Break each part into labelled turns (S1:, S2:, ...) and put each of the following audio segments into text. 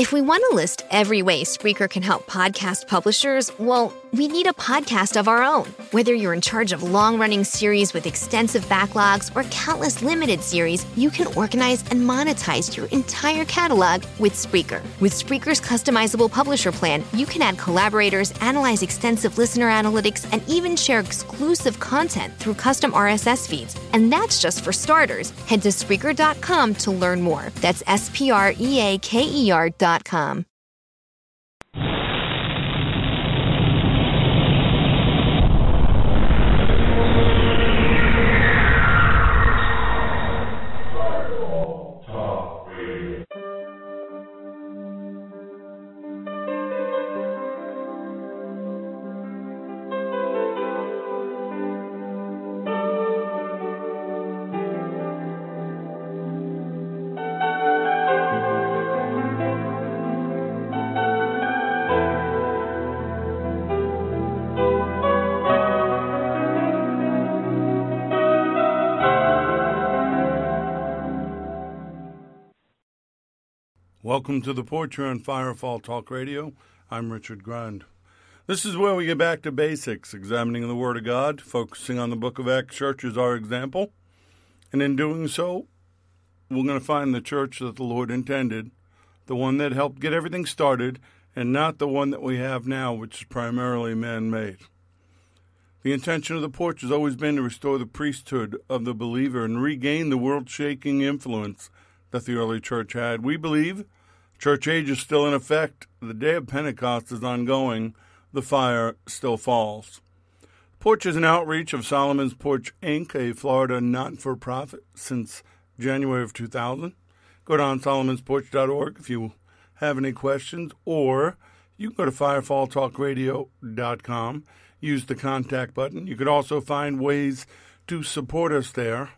S1: If we want to list every way Spreaker can help podcast publishers, well, we need a podcast of our own. Whether you're in charge of long running series with extensive backlogs or countless limited series, you can organize and monetize your entire catalog with Spreaker. With Spreaker's customizable publisher plan, you can add collaborators, analyze extensive listener analytics, and even share exclusive content through custom RSS feeds. And that's just for starters. Head to Spreaker.com to learn more. That's S P R E A K E R.com.
S2: Welcome to the porch here on Firefall Talk Radio. I'm Richard Grund. This is where we get back to basics, examining the Word of God, focusing on the book of Acts church as our example. And in doing so, we're going to find the church that the Lord intended, the one that helped get everything started, and not the one that we have now, which is primarily man made. The intention of the porch has always been to restore the priesthood of the believer and regain the world shaking influence that the early church had. We believe church age is still in effect. The day of Pentecost is ongoing. The fire still falls. Porch is an outreach of Solomon's Porch Inc., a Florida not for profit since January of 2000. Go to solomonsporch.org if you have any questions, or you can go to firefalltalkradio.com, use the contact button. You could also find ways to support us there.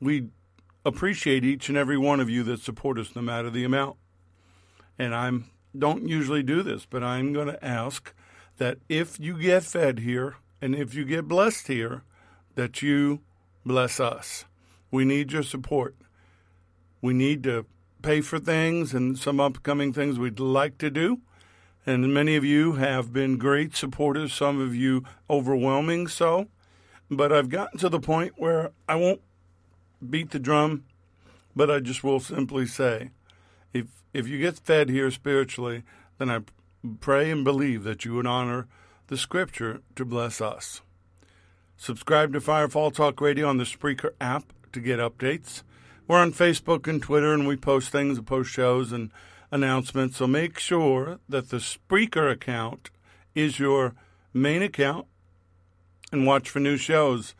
S2: We appreciate each and every one of you that support us, no matter the amount. And I'm don't usually do this, but I'm going to ask that if you get fed here and if you get blessed here, that you bless us. We need your support. We need to pay for things and some upcoming things we'd like to do. And many of you have been great supporters, some of you overwhelming so. But I've gotten to the point where I won't beat the drum, but I just will simply say, if if you get fed here spiritually, then I pray and believe that you would honor the Scripture to bless us. Subscribe to Firefall Talk Radio on the Spreaker app to get updates. We're on Facebook and Twitter, and we post things, post shows, and announcements. So make sure that the Spreaker account is your main account and watch for new shows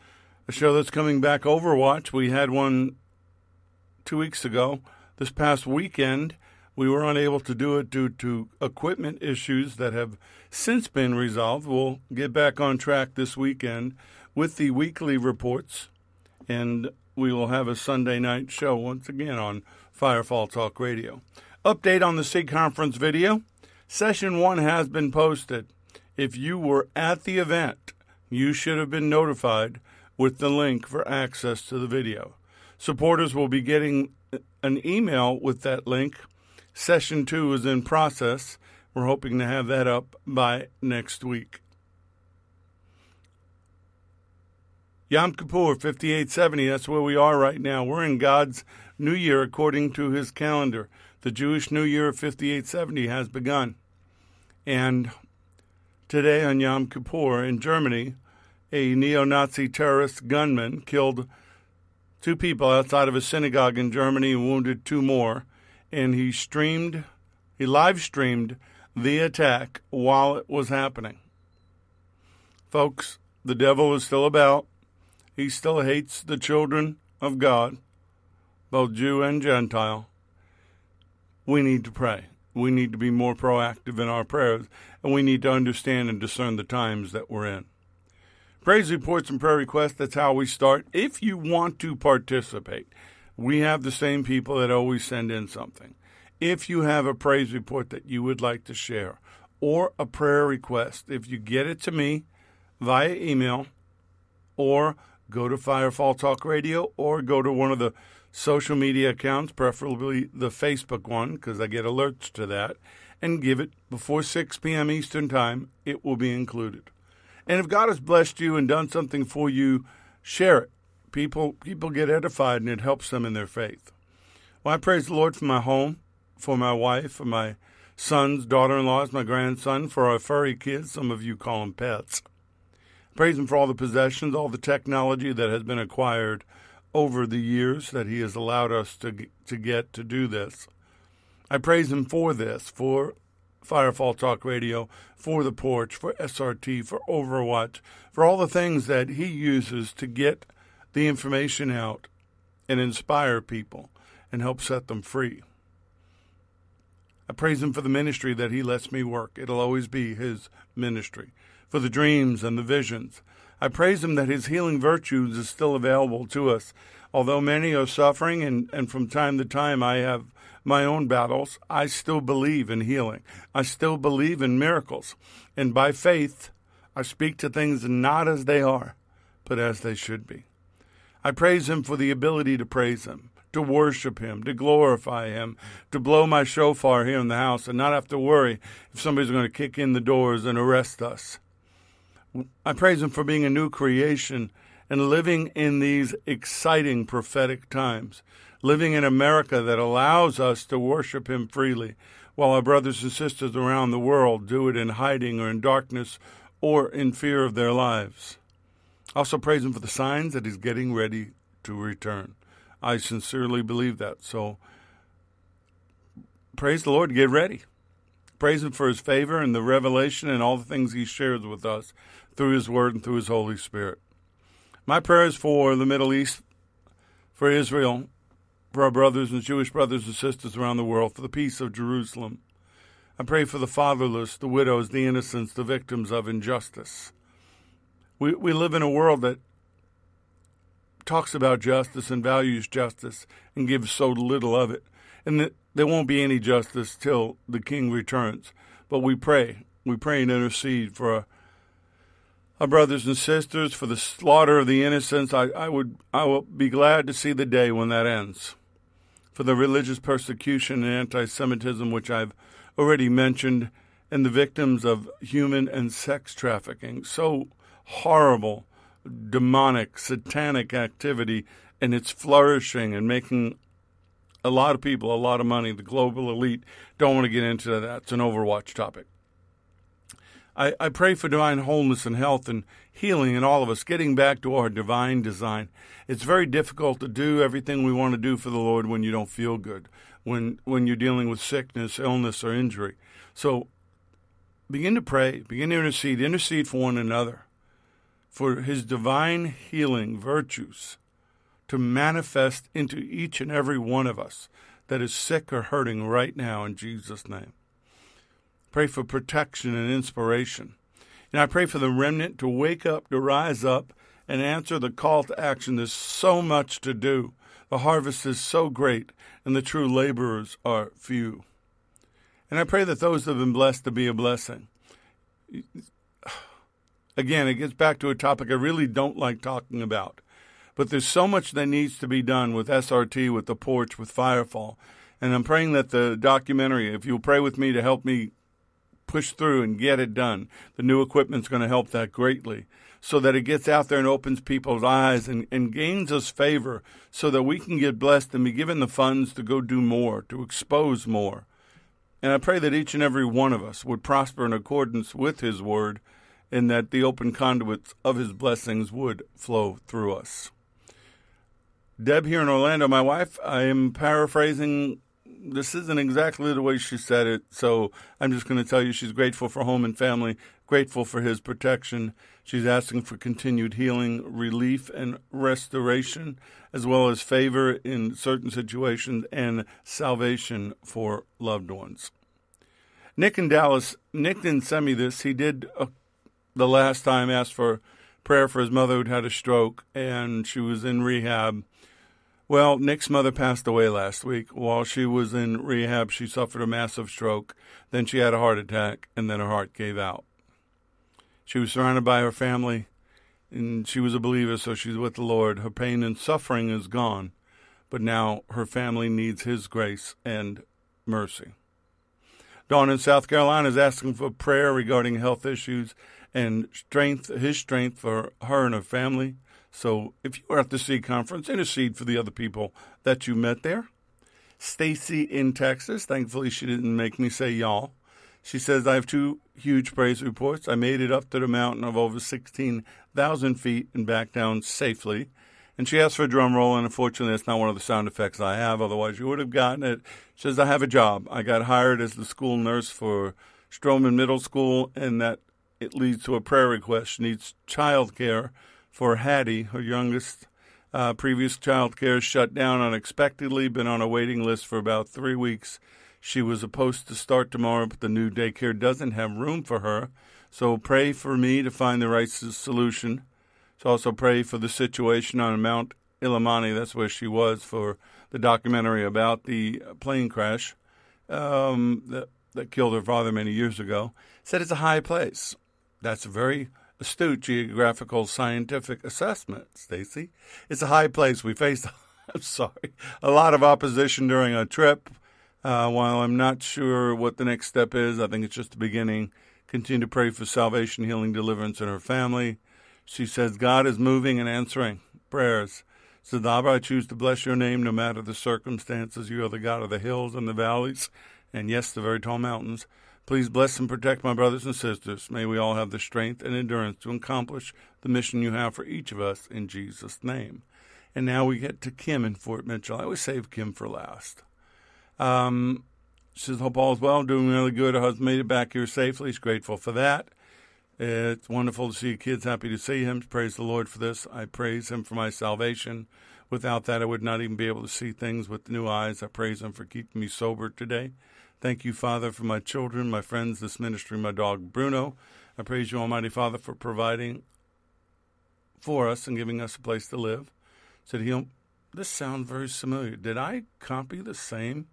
S2: a show that's coming back, Overwatch. We had one two weeks ago. This past weekend, we were unable to do it due to equipment issues that have since been resolved. We'll get back on track this weekend with the weekly reports, and we will have a Sunday night show once again on Firefall Talk Radio. Update on the SIG conference video. Session one has been posted. If you were at the event, you should have been notified with the link for access to the video. Supporters will be getting an email with that link. Session 2 is in process. We're hoping to have that up by next week. Yom Kippur 5870, that's where we are right now. We're in God's New Year according to his calendar. The Jewish New Year of 5870 has begun. And today on Yom Kippur in Germany, a neo Nazi terrorist gunman killed two people outside of a synagogue in Germany and wounded two more. And he streamed, he live streamed the attack while it was happening. Folks, the devil is still about. He still hates the children of God, both Jew and Gentile. We need to pray. We need to be more proactive in our prayers, and we need to understand and discern the times that we're in. Praise reports and prayer requests, that's how we start. If you want to participate, we have the same people that always send in something. If you have a praise report that you would like to share or a prayer request, if you get it to me via email or go to Firefall Talk Radio or go to one of the social media accounts, preferably the Facebook one, because I get alerts to that, and give it before 6 p.m. Eastern Time. It will be included. And if God has blessed you and done something for you, share it. People people get edified and it helps them in their faith. Well, I praise the Lord for my home, for my wife, for my sons, daughter-in-laws, my grandson, for our furry kids. Some of you call them pets. Praise Him for all the possessions, all the technology that has been acquired over the years that He has allowed us to to get to do this. I praise Him for this, for Firefall Talk Radio, for the porch, for SRT, for Overwatch, for all the things that He uses to get the information out and inspire people and help set them free. I praise Him for the ministry that He lets me work. It'll always be His ministry. For the dreams and the visions. I praise Him that His healing virtues is still available to us. Although many are suffering, and, and from time to time I have my own battles, I still believe in healing. I still believe in miracles. And by faith, I speak to things not as they are, but as they should be. I praise Him for the ability to praise Him, to worship Him, to glorify Him, to blow my shofar here in the house and not have to worry if somebody's going to kick in the doors and arrest us. I praise Him for being a new creation and living in these exciting prophetic times, living in America that allows us to worship Him freely, while our brothers and sisters around the world do it in hiding or in darkness or in fear of their lives. Also, praise Him for the signs that He's getting ready to return. I sincerely believe that. So, praise the Lord. Get ready. Praise Him for His favor and the revelation and all the things He shares with us through His Word and through His Holy Spirit. My prayers for the Middle East, for Israel, for our brothers and Jewish brothers and sisters around the world, for the peace of Jerusalem. I pray for the fatherless, the widows, the innocents, the victims of injustice. We, we live in a world that talks about justice and values justice and gives so little of it. And that there won't be any justice till the king returns. But we pray. We pray and intercede for our, brothers and sisters, for the slaughter of the innocents. I, I would I will be glad to see the day when that ends. For the religious persecution and anti Semitism which I've already mentioned, and the victims of human and sex trafficking. So horrible, demonic, satanic activity, and it's flourishing and making a lot of people a lot of money. The global elite don't want to get into that. It's an Overwatch topic. I, I pray for divine wholeness and health and healing in all of us, getting back to our divine design. It's very difficult to do everything we want to do for the Lord when you don't feel good, when when you're dealing with sickness, illness, or injury. So begin to pray, begin to intercede, intercede for one another for his divine healing virtues to manifest into each and every one of us that is sick or hurting right now in Jesus' name. Pray for protection and inspiration. And I pray for the remnant to wake up, to rise up, and answer the call to action. There's so much to do. The harvest is so great, and the true laborers are few. And I pray that those that have been blessed to be a blessing again, it gets back to a topic I really don't like talking about. But there's so much that needs to be done with SRT, with the porch, with Firefall. And I'm praying that the documentary, if you'll pray with me to help me push through and get it done, the new equipment's going to help that greatly. So that it gets out there and opens people's eyes and, and gains us favor so that we can get blessed and be given the funds to go do more, to expose more. And I pray that each and every one of us would prosper in accordance with His word and that the open conduits of his blessings would flow through us. Deb here in Orlando, my wife, I am paraphrasing. This isn't exactly the way she said it, so I'm just going to tell you she's grateful for home and family, grateful for his protection. She's asking for continued healing, relief, and restoration, as well as favor in certain situations and salvation for loved ones. Nick in Dallas, Nick didn't send me this. He did a the last time asked for prayer for his mother who'd had a stroke and she was in rehab. Well, Nick's mother passed away last week. While she was in rehab, she suffered a massive stroke. Then she had a heart attack, and then her heart gave out. She was surrounded by her family, and she was a believer, so she's with the Lord. Her pain and suffering is gone, but now her family needs His grace and mercy. Dawn in South Carolina is asking for prayer regarding health issues and strength, His strength for her and her family. So if you are at the Seed conference, intercede for the other people that you met there. Stacy in Texas, thankfully she didn't make me say y'all. She says, I have two huge praise reports. I made it up to the mountain of over 16,000 feet and back down safely. And she asked for a drum roll, and unfortunately, that's not one of the sound effects I have. Otherwise, you would have gotten it. She says, I have a job. I got hired as the school nurse for Stroman Middle School, and that it leads to a prayer request. She needs child care for Hattie, her youngest. Uh, previous child care shut down unexpectedly, been on a waiting list for about three weeks. She was supposed to start tomorrow, but the new daycare doesn't have room for her. So pray for me to find the right solution. So also pray for the situation on Mount Illimani. That's where she was for the documentary about the plane crash um, that, that killed her father many years ago. Said it's a high place. That's a very astute geographical scientific assessment, Stacy. It's a high place. We faced, I'm sorry, a lot of opposition during our trip uh, while I'm not sure what the next step is, I think it's just the beginning. Continue to pray for salvation, healing, deliverance in her family. She says, God is moving and answering prayers. Sadabra, I choose to bless your name no matter the circumstances. You are the God of the hills and the valleys, and yes, the very tall mountains. Please bless and protect my brothers and sisters. May we all have the strength and endurance to accomplish the mission you have for each of us in Jesus' name. And now we get to Kim in Fort Mitchell. I always save Kim for last. Um, she says, Hope all is well, doing really good. Her husband made it back here safely. He's grateful for that. It's wonderful to see kids happy to see him. Praise the Lord for this. I praise him for my salvation. Without that, I would not even be able to see things with new eyes. I praise him for keeping me sober today. Thank you, Father, for my children, my friends, this ministry, my dog Bruno. I praise you, Almighty Father, for providing for us and giving us a place to live. Said he, oh, this sounds very familiar. Did I copy the same?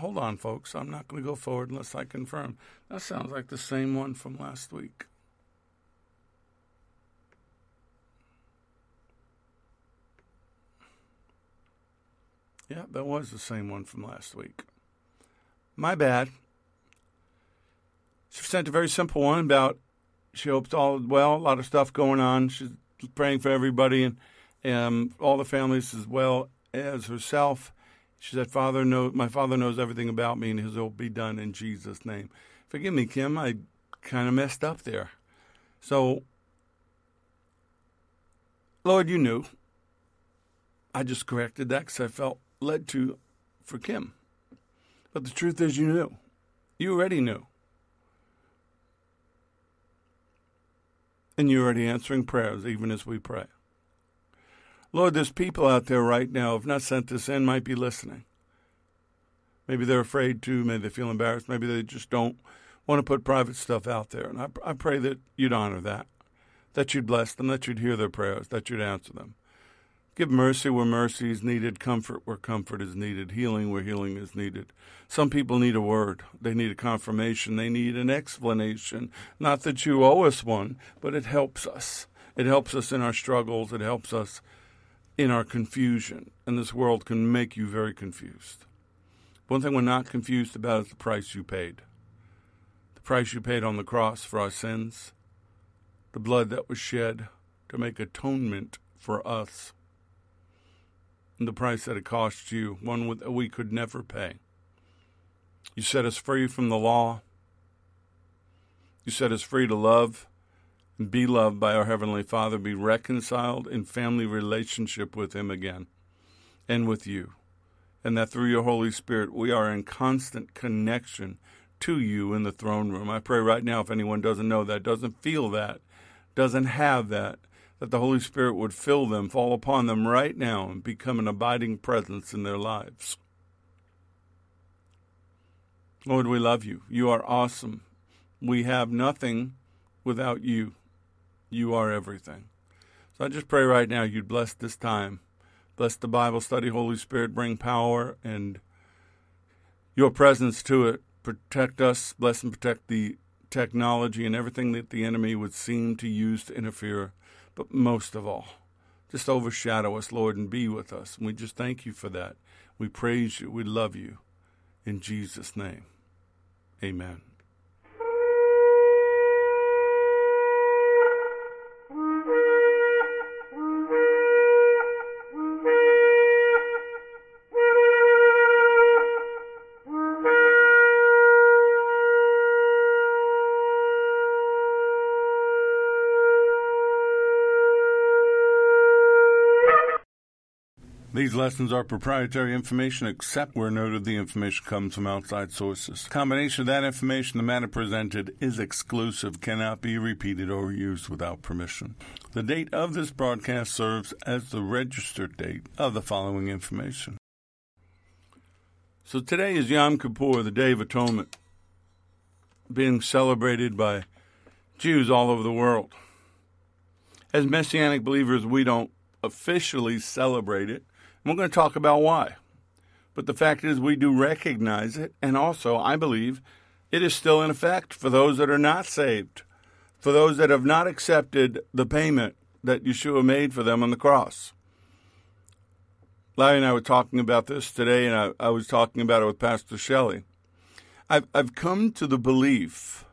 S2: hold on, folks. I'm not going to go forward unless I confirm. That sounds like the same one from last week. Yeah, that was the same one from last week. My bad. She sent a very simple one about she hopes all well, a lot of stuff going on. She's praying for everybody and um, all the families as well as herself. She said, Father, know, my father knows everything about me, and his will be done in Jesus' name. Forgive me, Kim, I kind of messed up there. So, Lord, you knew. I just corrected that because I felt led to for Kim. But the truth is, you knew. You already knew. And you're already answering prayers even as we pray. Lord, there's people out there right now, if not sent this in, might be listening. Maybe they're afraid to, maybe they feel embarrassed, maybe they just don't want to put private stuff out there. And I, I pray that you'd honor that, that you'd bless them, that you'd hear their prayers, that you'd answer them. Give mercy where mercy is needed, comfort where comfort is needed, healing where healing is needed. Some people need a word. They need a confirmation. They need an explanation. Not that you owe us one, but it helps us. It helps us in our struggles. It helps us in our confusion, and this world can make you very confused. One thing we're not confused about is the price you paid. The price you paid on the cross for our sins, the blood that was shed to make atonement for us, the price that it cost you, one that we could never pay. You set us free from the law. You set us free to love and be loved by our Heavenly Father, be reconciled in family relationship with Him again and with you. And that through your Holy Spirit, we are in constant connection to you in the throne room. I pray right now, if anyone doesn't know that, doesn't feel that, doesn't have that, that the Holy Spirit would fill them, fall upon them right now, and become an abiding presence in their lives. Lord, we love you. You are awesome. We have nothing without you. You are everything. So I just pray right now you'd bless this time. Bless the Bible study, Holy Spirit, bring power and your presence to it. Protect us, bless and protect the technology and everything that the enemy would seem to use to interfere. But most of all, just overshadow us, Lord, and be with us. And we just thank you for that. We praise you. We love you. In Jesus' name, amen. These lessons are proprietary information except where noted the information comes from outside sources. combination of that information, the matter presented is exclusive, cannot be repeated or used without permission. The date of this broadcast serves as the registered date of the following information. So today is Yom Kippur, the Day of Atonement, being celebrated by Jews all over the world. As Messianic believers, we don't officially celebrate it we're going to talk about why. But the fact is, we do recognize it, and also, I believe, it is still in effect for those that are not saved, for those that have not accepted the payment that Yeshua made for them on the cross. Larry and I were talking about this today, and I, I was talking about it with Pastor Shelley. I've, I've come to the belief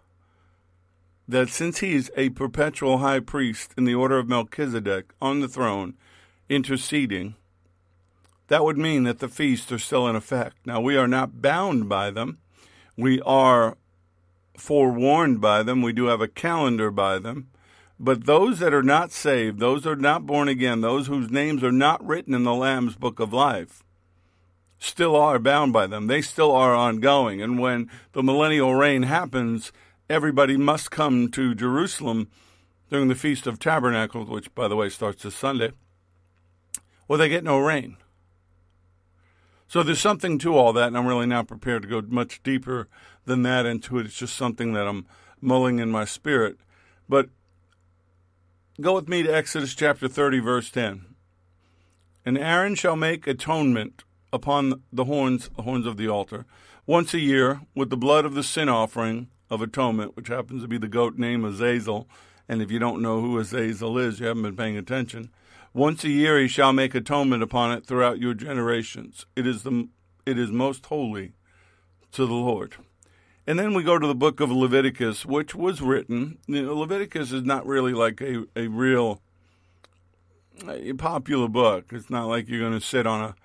S2: that since he's a perpetual high priest in the order of Melchizedek on the throne, interceding, that would mean that the feasts are still in effect. Now, we are not bound by them. We are forewarned by them. We do have a calendar by them. But those that are not saved, those that are not born again, those whose names are not written in the Lamb's book of life, still are bound by them. They still are ongoing. And when the millennial reign happens, everybody must come to Jerusalem during the Feast of Tabernacles, which, by the way, starts this Sunday, or they get no rain. So there's something to all that, and I'm really not prepared to go much deeper than that into it. It's just something that I'm mulling in my spirit. But go with me to Exodus chapter 30, verse 10. And Aaron shall make atonement upon the horns, the horns of the altar, once a year with the blood of the sin offering of atonement, which happens to be the goat named Azazel. And if you don't know who Azazel is, you haven't been paying attention. Once a year he shall make atonement upon it throughout your generations. It is the it is most holy to the Lord. And then we go to the book of Leviticus, which was written. You know, Leviticus is not really like a, a real a popular book. It's not like you're going to sit on a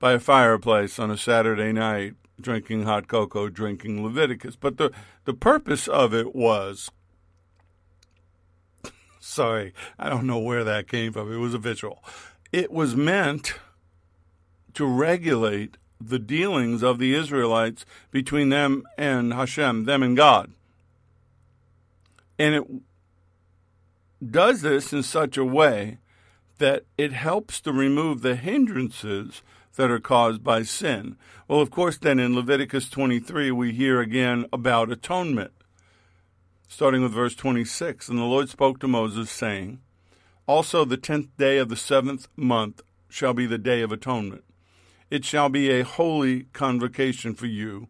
S2: by a fireplace on a Saturday night drinking hot cocoa, drinking Leviticus. But the, the purpose of it was Sorry, I don't know where that came from. It was a visual. It was meant to regulate the dealings of the Israelites between them and Hashem, them and God. And it does this in such a way that it helps to remove the hindrances that are caused by sin. Well, of course, then in Leviticus 23, we hear again about atonement starting with verse 26. And the Lord spoke to Moses, saying, Also the tenth day of the seventh month shall be the day of atonement. It shall be a holy convocation for you.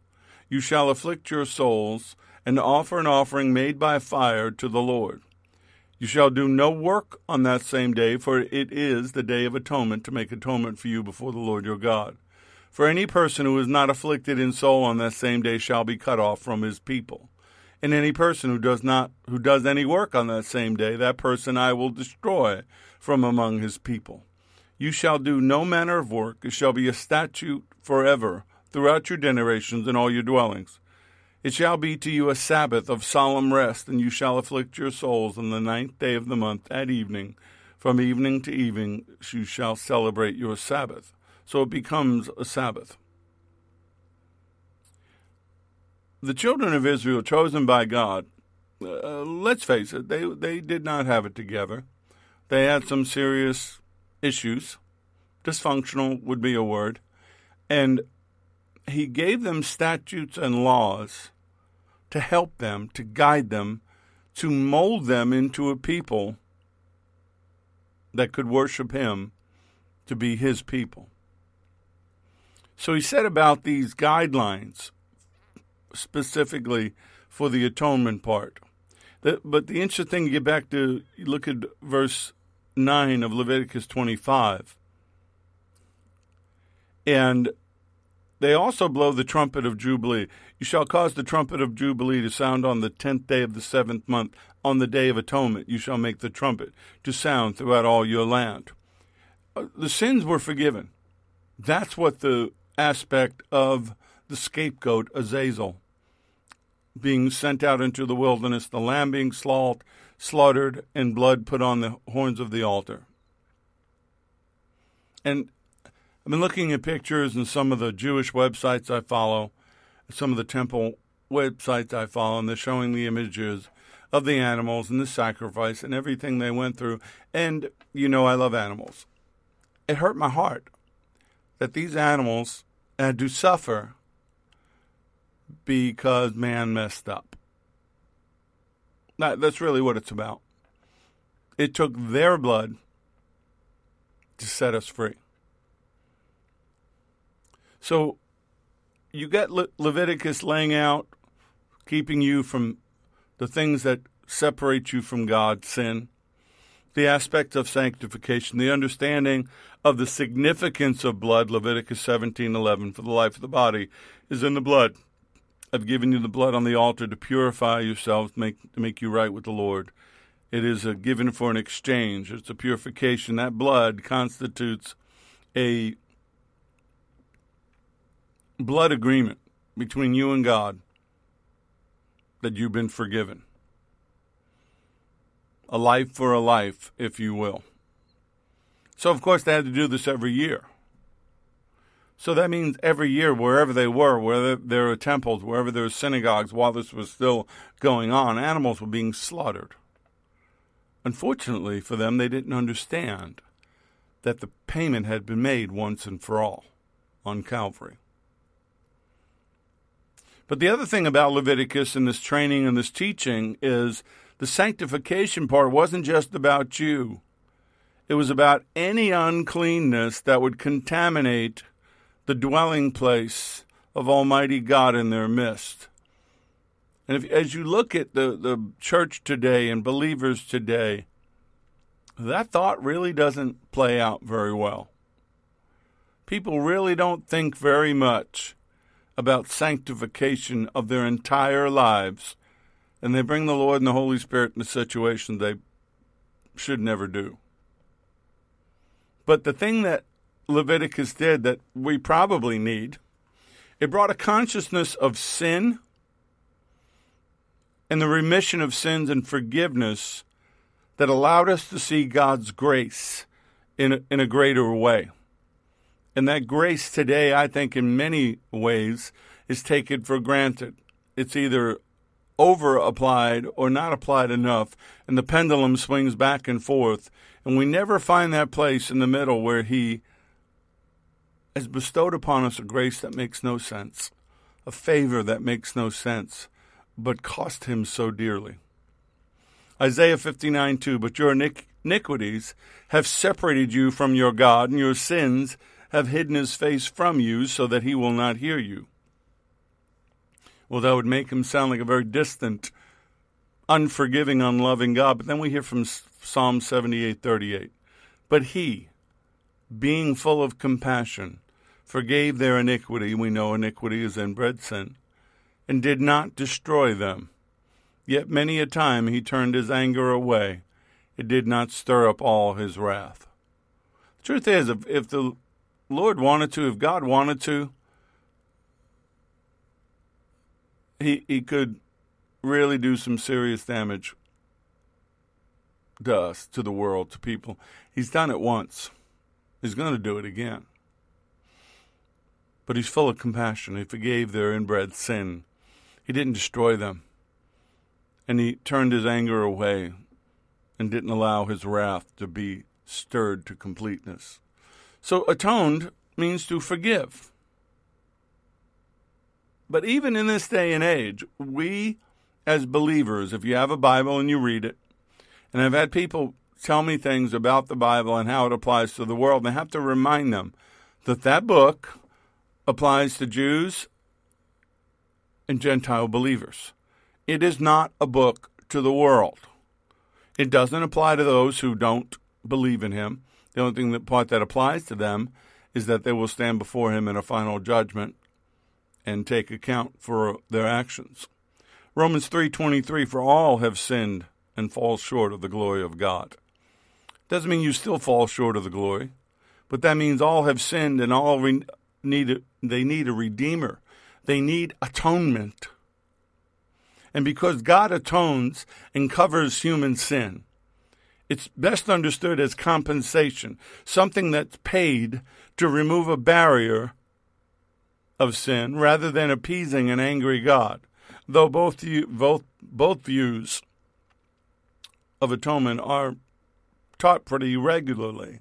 S2: You shall afflict your souls, and offer an offering made by fire to the Lord. You shall do no work on that same day, for it is the day of atonement to make atonement for you before the Lord your God. For any person who is not afflicted in soul on that same day shall be cut off from his people and any person who does not who does any work on that same day that person I will destroy from among his people. You shall do no manner of work. It shall be a statute forever throughout your generations in all your dwellings. It shall be to you a sabbath of solemn rest and you shall afflict your souls on the ninth day of the month at evening. From evening to evening you shall celebrate your sabbath. So it becomes a sabbath the children of Israel chosen by God, uh, let's face it, they, they did not have it together. They had some serious issues. Dysfunctional would be a word. And he gave them statutes and laws to help them, to guide them, to mold them into a people that could worship him, to be his people. So he set about these guidelines specifically for the atonement part. But the interesting thing, get back to look at verse 9 of Leviticus 25. And they also blow the trumpet of Jubilee. You shall cause the trumpet of Jubilee to sound on the tenth day of the seventh month. On the day of atonement, you shall make the trumpet to sound throughout all your land. Uh, the sins were forgiven. That's what the aspect of the scapegoat, Azazel, being sent out into the wilderness, the lamb being slaughtered, and blood put on the horns of the altar. And I've been looking at pictures and some of the Jewish websites I follow, some of the temple websites I follow, and they're showing the images of the animals and the sacrifice and everything they went through. And you know, I love animals. It hurt my heart that these animals had to suffer because man messed up. That, that's really what it's about. It took their blood to set us free. So you get Le- Leviticus laying out, keeping you from the things that separate you from God, sin, the aspect of sanctification, the understanding of the significance of blood, Leviticus 17:11, for the life of the body is in the blood. I've given you the blood on the altar to purify yourselves, make, to make you right with the Lord. It is a given for an exchange. It's a purification. That blood constitutes a blood agreement between you and God that you've been forgiven. A life for a life, if you will. So, of course, they had to do this every year. So that means every year, wherever they were, wherever there were temples, wherever there were synagogues, while this was still going on, animals were being slaughtered. Unfortunately for them, they didn't understand that the payment had been made once and for all on Calvary. But the other thing about Leviticus and this training and this teaching is the sanctification part wasn't just about you. It was about any uncleanness that would contaminate the dwelling place of Almighty God in their midst. And if, as you look at the, the church today and believers today, that thought really doesn't play out very well. People really don't think very much about sanctification of their entire lives, and they bring the Lord and the Holy Spirit in a situation they should never do. But the thing that Leviticus did that we probably need, it brought a consciousness of sin and the remission of sins and forgiveness that allowed us to see God's grace in a, in a greater way. And that grace today, I think, in many ways, is taken for granted. It's either over applied or not applied enough, and the pendulum swings back and forth. And we never find that place in the middle where He has bestowed upon us a grace that makes no sense, a favor that makes no sense, but cost Him so dearly. Isaiah 59 2 But your iniquities have separated you from your God, and your sins have hidden his face from you so that he will not hear you. Well, that would make him sound like a very distant, unforgiving, unloving God. But then we hear from Psalm 78 38. But he, being full of compassion, forgave their iniquity. We know iniquity is inbred sin, and did not destroy them. Yet many a time he turned his anger away. It did not stir up all his wrath. The truth is, if, if the Lord wanted to, if God wanted to, he he could really do some serious damage to us, to the world, to people. He's done it once. He's going to do it again. But he's full of compassion. He forgave their inbred sin. He didn't destroy them. And he turned his anger away and didn't allow his wrath to be stirred to completeness. So atoned means to forgive. But even in this day and age, we as believers, if you have a Bible and you read it, and I've had people tell me things about the Bible and how it applies to the world, and I have to remind them that that book applies to Jews and Gentile believers. It is not a book to the world. It doesn't apply to those who don't believe in him. The only thing that part that applies to them is that they will stand before him in a final judgment and take account for their actions. Romans 3:23 for all have sinned and fall short of the glory of God. Doesn't mean you still fall short of the glory, but that means all have sinned and all need a, they need a redeemer. They need atonement. And because God atones and covers human sin, it's best understood as compensation, something that's paid to remove a barrier of sin rather than appeasing an angry God. Though both, both, both views of atonement are taught pretty regularly.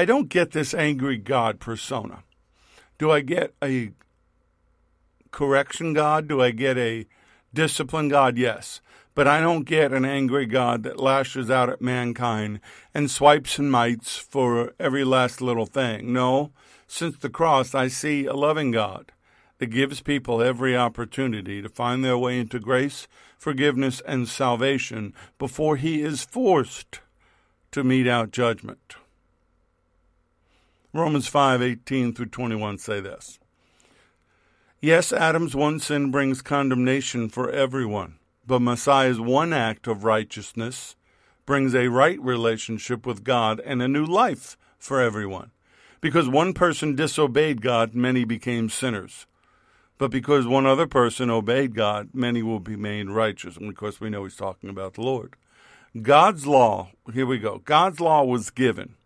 S2: I don't get this angry God persona. Do I get a correction God? Do I get a discipline God? Yes. But I don't get an angry God that lashes out at mankind and swipes and mites for every last little thing. No, since the cross, I see a loving God that gives people every opportunity to find their way into grace, forgiveness, and salvation before he is forced to mete out judgment. Romans 5:18 through 21 say this. Yes, Adam's one sin brings condemnation for everyone, but Messiah's one act of righteousness brings a right relationship with God and a new life for everyone. Because one person disobeyed God, many became sinners. But because one other person obeyed God, many will be made righteous. And of course, we know he's talking about the Lord. God's law, here we go. God's law was given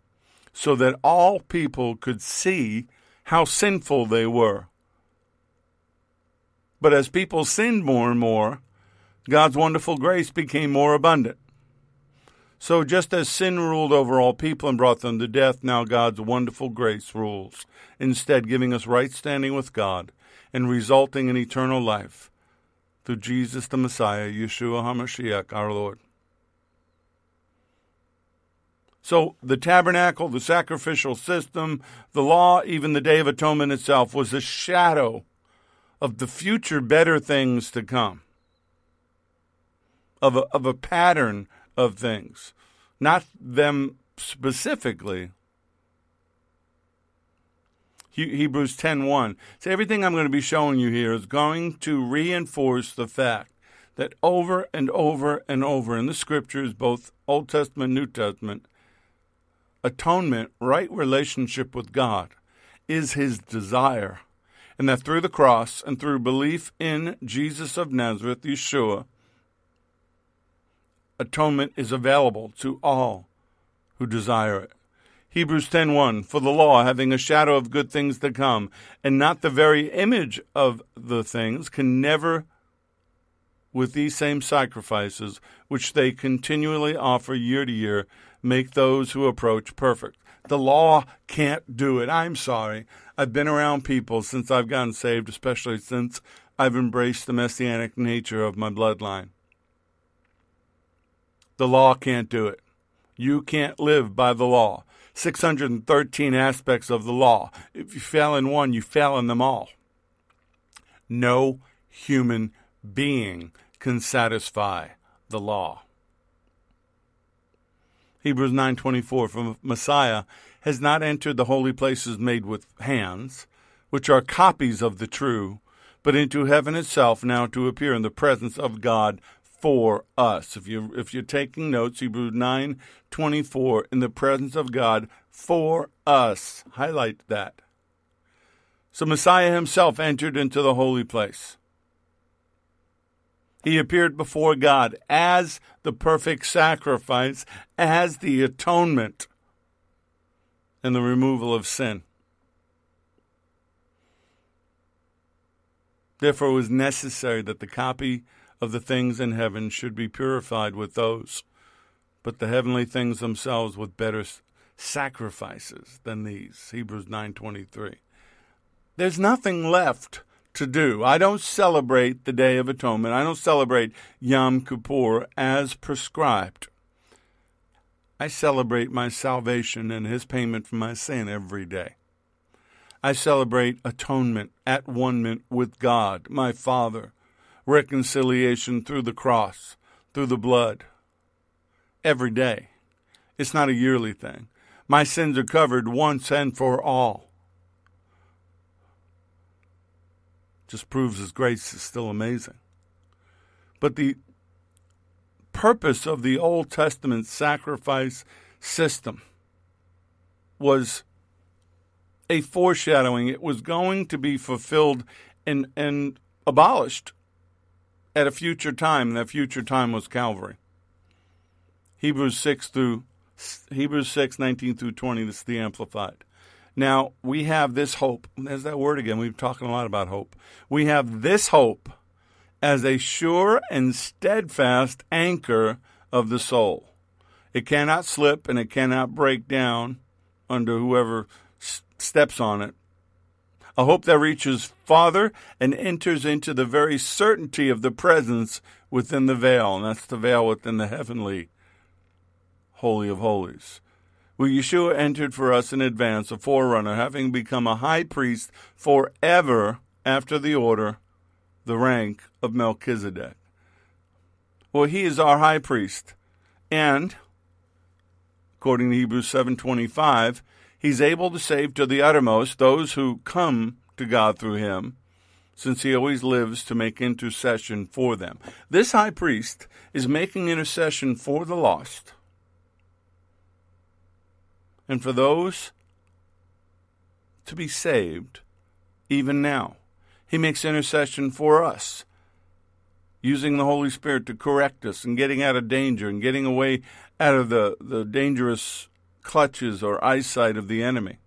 S2: so that all people could see how sinful they were. But as people sinned more and more, God's wonderful grace became more abundant. So just as sin ruled over all people and brought them to death, now God's wonderful grace rules, instead giving us right standing with God and resulting in eternal life through Jesus the Messiah, Yeshua HaMashiach, our Lord. So the tabernacle, the sacrificial system, the law, even the Day of Atonement itself was a shadow of the future better things to come, of a, of a pattern of things, not them specifically, Hebrews 10:1. So everything I'm going to be showing you here is going to reinforce the fact that over and over and over in the scriptures, both Old Testament and New Testament, atonement, right relationship with God, is his desire. And that through the cross and through belief in Jesus of Nazareth, Yeshua, atonement is available to all who desire it. Hebrews 10:1 For the law having a shadow of good things to come and not the very image of the things can never with these same sacrifices which they continually offer year to year make those who approach perfect. The law can't do it. I'm sorry. I've been around people since I've gotten saved, especially since I've embraced the messianic nature of my bloodline. The law can't do it. You can't live by the law. 613 aspects of the law. If you fail in one, you fail in them all. No human being can satisfy the law. Hebrews 9:24 from Messiah has not entered the holy places made with hands, which are copies of the true, but into heaven itself now to appear in the presence of God for us. If you if you're taking notes, Hebrews 9:24 in the presence of God for us. Highlight that. So Messiah himself entered into the holy place. He appeared before God as the perfect sacrifice, as the atonement and the removal of sin. Therefore, it was necessary that the copy of the things in heaven should be purified with those, but the heavenly things themselves with better sacrifices than these. Hebrews 9:23. There's nothing left to do. I don't celebrate the Day of Atonement. I don't celebrate Yom Kippur as prescribed. I celebrate my salvation and his payment for my sin every day. I celebrate atonement at one with God, my Father, reconciliation through the cross, through the blood, every day. It's not a yearly thing. My sins are covered once and for all. Just proves his grace is still amazing. But the purpose of the Old Testament sacrifice system was a foreshadowing. It was going to be fulfilled and, and abolished at a future time, and that future time was Calvary. Hebrews 6 through Hebrews 6, 19 through 20, this is the Amplified. Now, we have this hope. There's that word again. We've talking a lot about hope. We have this hope as a sure and steadfast anchor of the soul. It cannot slip and it cannot break down under whoever s- steps on it. A hope that reaches farther and enters into the very certainty of the presence within the veil, and that's the veil within the heavenly Holy of Holies. Where Yeshua entered for us in advance, a forerunner, having become a high priest forever after the order, the rank of Melchizedek. Well, he is our high priest, and according to Hebrews 7:25, he's able to save to the uttermost those who come to God through him, since he always lives to make intercession for them. This high priest is making intercession for the lost and for those to be saved even now. He makes intercession for us, using the Holy Spirit to correct us and getting out of danger and getting away out of the, the dangerous clutches or eyesight of the enemy.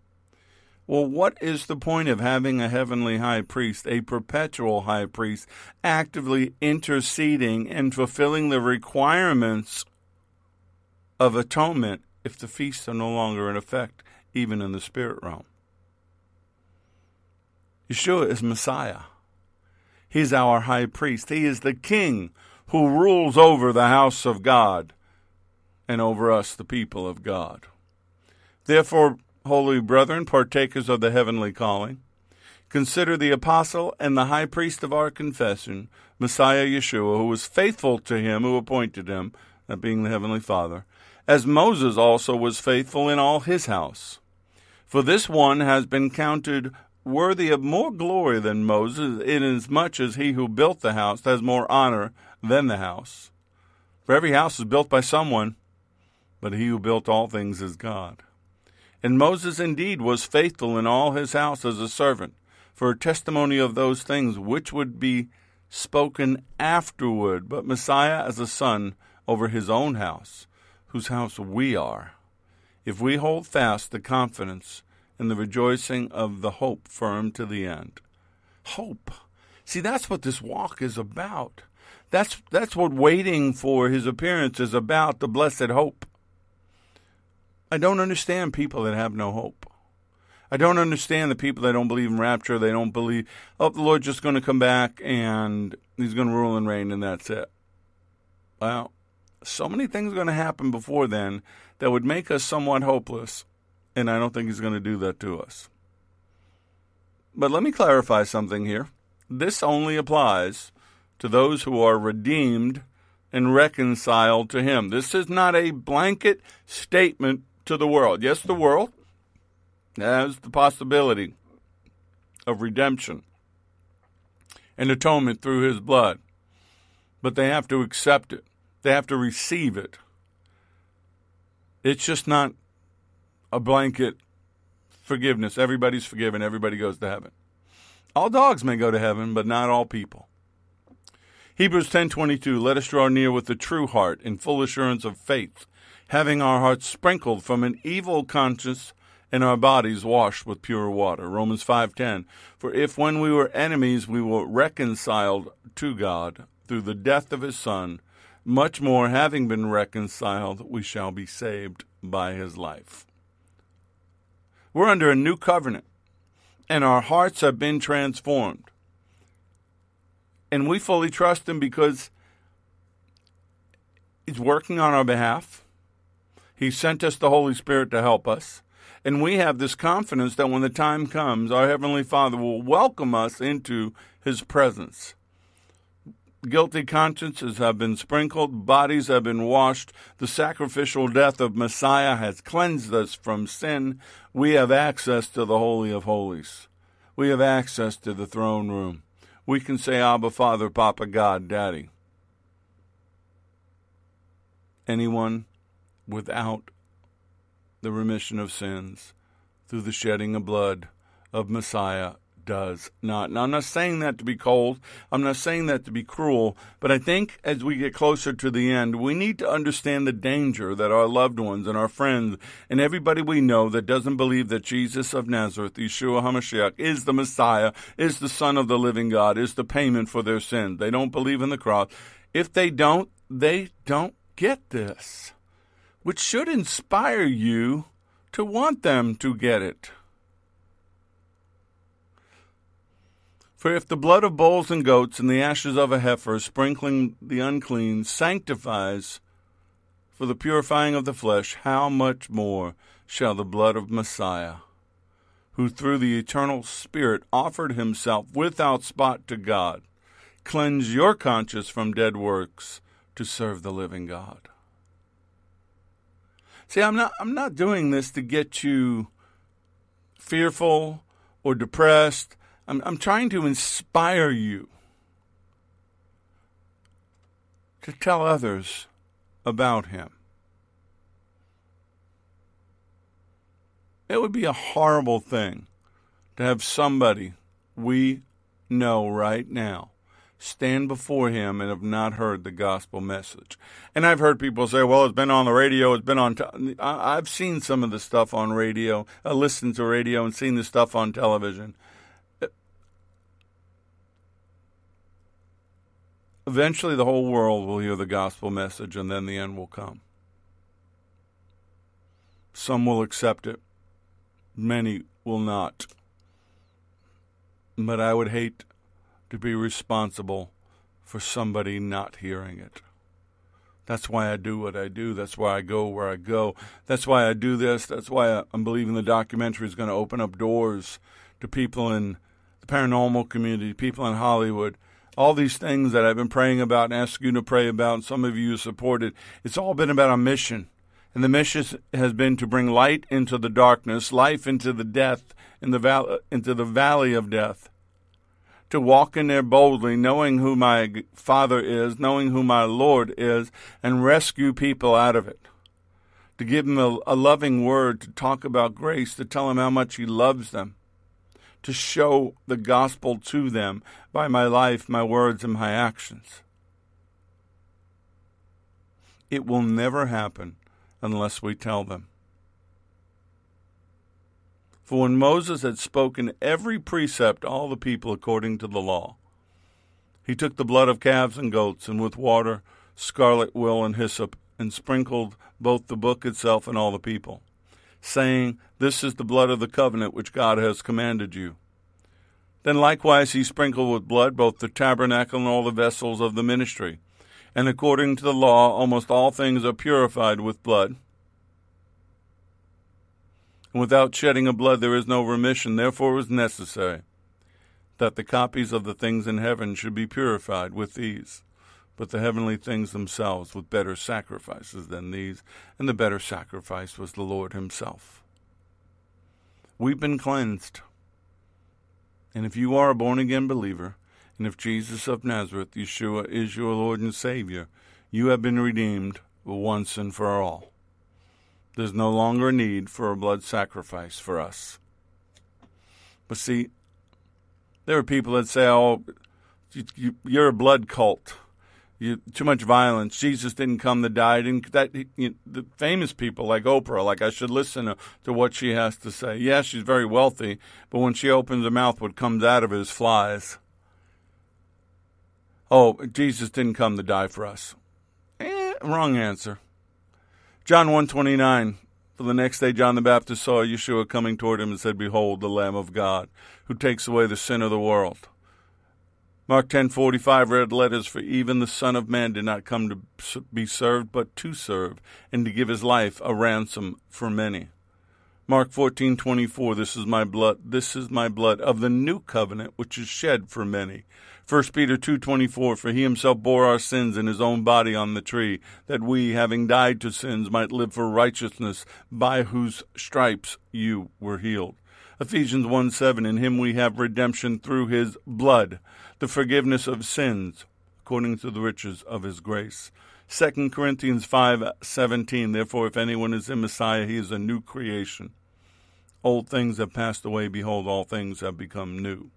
S2: Well, what is the point of having a heavenly high priest, a perpetual high priest, actively interceding and fulfilling the requirements of atonement if the feasts are no longer in effect, even in the spirit realm? Yeshua is Messiah. He's our high priest. He is the king who rules over the house of God and over us, the people of God. Therefore, holy brethren, partakers of the heavenly calling, consider the apostle and the high priest of our confession, Messiah Yeshua, who was faithful to him who appointed him, that being the heavenly Father, as Moses also was faithful in all his house. For this one has been counted worthy of more glory than Moses, inasmuch as he who built the house has more honor than the house. For every house is built by someone, but he who built all things is God. And Moses indeed was faithful in all his house as a servant, for a testimony of those things which would be spoken afterward, but Messiah as a son over his own house, whose house we are, if we hold fast the confidence and the rejoicing of the hope firm to the end. Hope. See, that's what this walk is about. That's that's what waiting for his appearance is about, the blessed hope. I don't understand people that have no hope. I don't understand the people that don't believe in rapture. They don't believe, oh, the Lord's just going to come back and he's going to rule and reign and that's it. Well, so many things are going to happen before then that would make us somewhat hopeless, and I don't think he's going to do that to us. But let me clarify something here. This only applies to those who are redeemed and reconciled to him. This is not a blanket statement to the world. Yes, the world has the possibility of redemption and atonement through his blood, but they have to accept it. They have to receive it. It's just not a blanket forgiveness. Everybody's forgiven, everybody goes to heaven. All dogs may go to heaven, but not all people. Hebrews 10:22 Let us draw near with a true heart in full assurance of faith, having our hearts sprinkled from an evil conscience and our bodies washed with pure water. Romans 5:10 For if when we were enemies we were reconciled to God through the death of his son, much more having been reconciled we shall be saved by his life. We're under a new covenant and our hearts have been transformed. And we fully trust him because he's working on our behalf. He sent us the Holy Spirit to help us. And we have this confidence that when the time comes, our Heavenly Father will welcome us into His presence. Guilty consciences have been sprinkled, bodies have been washed, the sacrificial death of Messiah has cleansed us from sin. We have access to the Holy of Holies. We have access to the throne room. We can say, Abba, Father, Papa, God, Daddy. Anyone without the remission of sins through the shedding of blood of Messiah does not. Now, I'm not saying that to be cold. I'm not saying that to be cruel. But I think as we get closer to the end, we need to understand the danger that our loved ones and our friends and everybody we know that doesn't believe that Jesus of Nazareth, Yeshua HaMashiach, is the Messiah, is the Son of the living God, is the payment for their sins. They don't believe in the cross. If they don't, they don't get this, which should inspire you to want them to get it. For if the blood of bulls and goats and the ashes of a heifer, sprinkling the unclean, sanctifies for the purifying of the flesh, how much more shall the blood of Messiah, who through the eternal Spirit offered himself without spot to God, cleanse your conscience from dead works to serve the living God? See, I'm not I'm not doing this to get you fearful or depressed I'm, I'm trying to inspire you to tell others about him. It would be a horrible thing to have somebody we know right now stand before him and have not heard the gospel message. And I've heard people say, well, it's been on the radio, it's been on. Te-. I've seen some of the stuff on radio, I listened to radio and seen the stuff on television. Eventually, the whole world will hear the gospel message, and then the end will come. Some will accept it, many will not. But I would hate to be responsible for somebody not hearing it. That's why I do what I do. That's why I go where I go. That's why I do this. That's why I'm believing the documentary is going to open up doors to people in the paranormal community, people in Hollywood, all these things that I've been praying about and asking you to pray about, and some of you supported, it's all been about a mission. And the mission has been to bring light into the darkness, life into the death, in the val- into the valley of death. To walk in there boldly, knowing who my Father is, knowing who my Lord is, and rescue people out of it. To give them a, a loving word, to talk about grace, to tell them how much He loves them to show the gospel to them by my life, my words, and my actions. It will never happen unless we tell them. For when Moses had spoken every precept all the people according to the law, he took the blood of calves and goats, and with water, scarlet wool, and hyssop, and sprinkled both the book itself and all the people saying, This is the blood of the covenant which God has commanded you. Then likewise he sprinkled with blood both the tabernacle and all the vessels of the ministry. And according to the law, almost all things are purified with blood. And without shedding of blood there is no remission. Therefore it was necessary that the copies of the things in heaven should be purified with these but the heavenly things themselves with better sacrifices than these, and the better sacrifice was the Lord Himself. We've been cleansed. And if you are a born again believer, and if Jesus of Nazareth, Yeshua, is your Lord and Savior, you have been redeemed once and for all. There's no longer a need for a blood sacrifice for us. But see, there are people that say, oh, you, are a blood cult you, too much violence. Jesus didn't come to die. Didn't that you, the famous people like Oprah? Like I should listen to, to what she has to say. Yes, she's very wealthy, but when she opens her mouth, what comes out of it is flies. Oh, Jesus didn't come to die for us. Eh, wrong answer. John one twenty nine. For the next day, John the Baptist saw Yeshua coming toward him and said, "Behold, the Lamb of God, who takes away the sin of the world." Mark 10:45 red letters for even the son of man did not come to be served but to serve and to give his life a ransom for many. Mark 14:24 This is my blood this is my blood of the new covenant which is shed for many. 1 Peter 2:24 For he himself bore our sins in his own body on the tree that we having died to sins might live for righteousness by whose stripes you were healed. Ephesians 1 7 In him we have redemption through his blood, the forgiveness of sins, according to the riches of his grace. 2 Corinthians 5:17 Therefore if anyone is in Messiah he is a new creation. Old things have passed away behold all things have become new.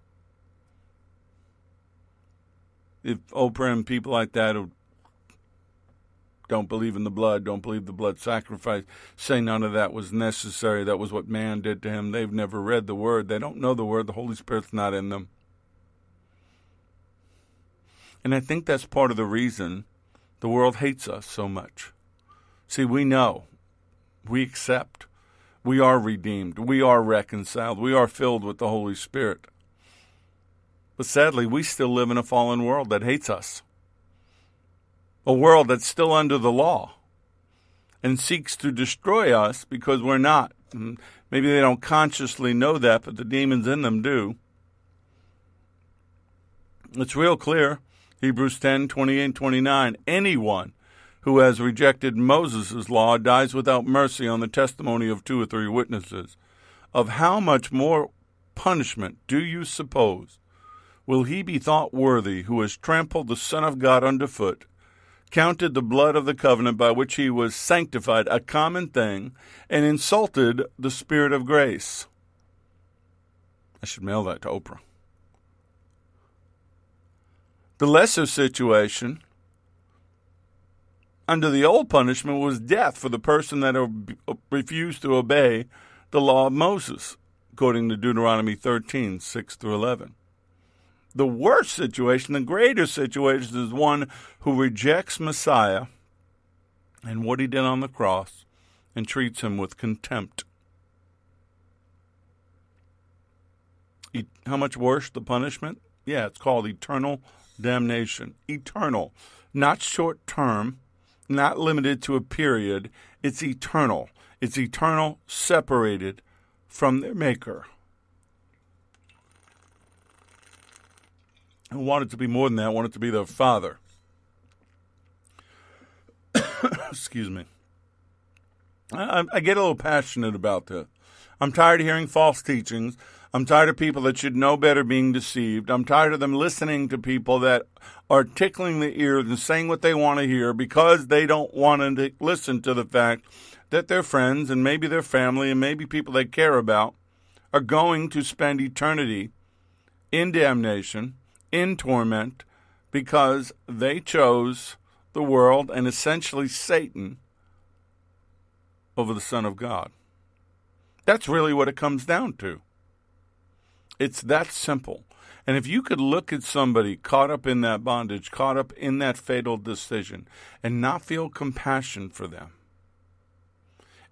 S2: If Oprah and people like that who don't believe in the blood, don't believe the blood sacrifice, say none of that was necessary, that was what man did to him, they've never read the word, they don't know the word, the Holy Spirit's not in them. And I think that's part of the reason the world hates us so much. See, we know, we accept, we are redeemed, we are reconciled, we are filled with the Holy Spirit. But sadly, we still live in a fallen world that hates us, a world that's still under the law and seeks to destroy us because we're not. Hmm. Maybe they don't consciously know that, but the demons in them do. It's real clear. Hebrews 10 28 and 29. Anyone who has rejected Moses' law dies without mercy on the testimony of two or three witnesses. Of how much more punishment do you suppose will he be thought worthy who has trampled the Son of God underfoot, counted the blood of the covenant by which he was sanctified a common thing, and insulted the Spirit of grace? I should mail that to Oprah. The lesser situation under the old punishment was death for the person that refused to obey the law of Moses, according to Deuteronomy 13 6 through 11. The worst situation, the greater situation, is one who rejects Messiah and what he did on the cross and treats him with contempt. How much worse the punishment? Yeah, it's called eternal damnation. Eternal, not short term, not limited to a period. It's eternal. It's eternal, separated from their Maker. And wanted to be more than that, wanted it to be their Father. Excuse me. I, I get a little passionate about this. I'm tired of hearing false teachings. I'm tired of people that should know better being deceived. I'm tired of them listening to people that are tickling the ears and saying what they want to hear because they don't want to listen to the fact that their friends and maybe their family and maybe people they care about are going to spend eternity in damnation, in torment, because they chose the world and essentially Satan over the Son of God. That's really what it comes down to. It's that simple. And if you could look at somebody caught up in that bondage, caught up in that fatal decision, and not feel compassion for them,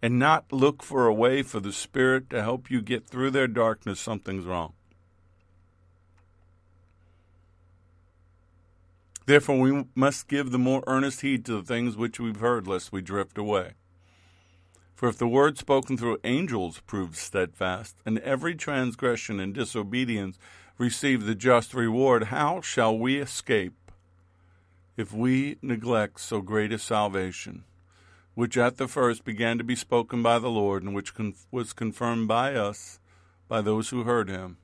S2: and not look for a way for the Spirit to help you get through their darkness, something's wrong. Therefore, we must give the more earnest heed to the things which we've heard, lest we drift away. For if the word spoken through angels proved steadfast, and every transgression and disobedience received the just reward, how shall we escape if we neglect so great a salvation, which at the first began to be spoken by the Lord, and which con- was confirmed by us, by those who heard him?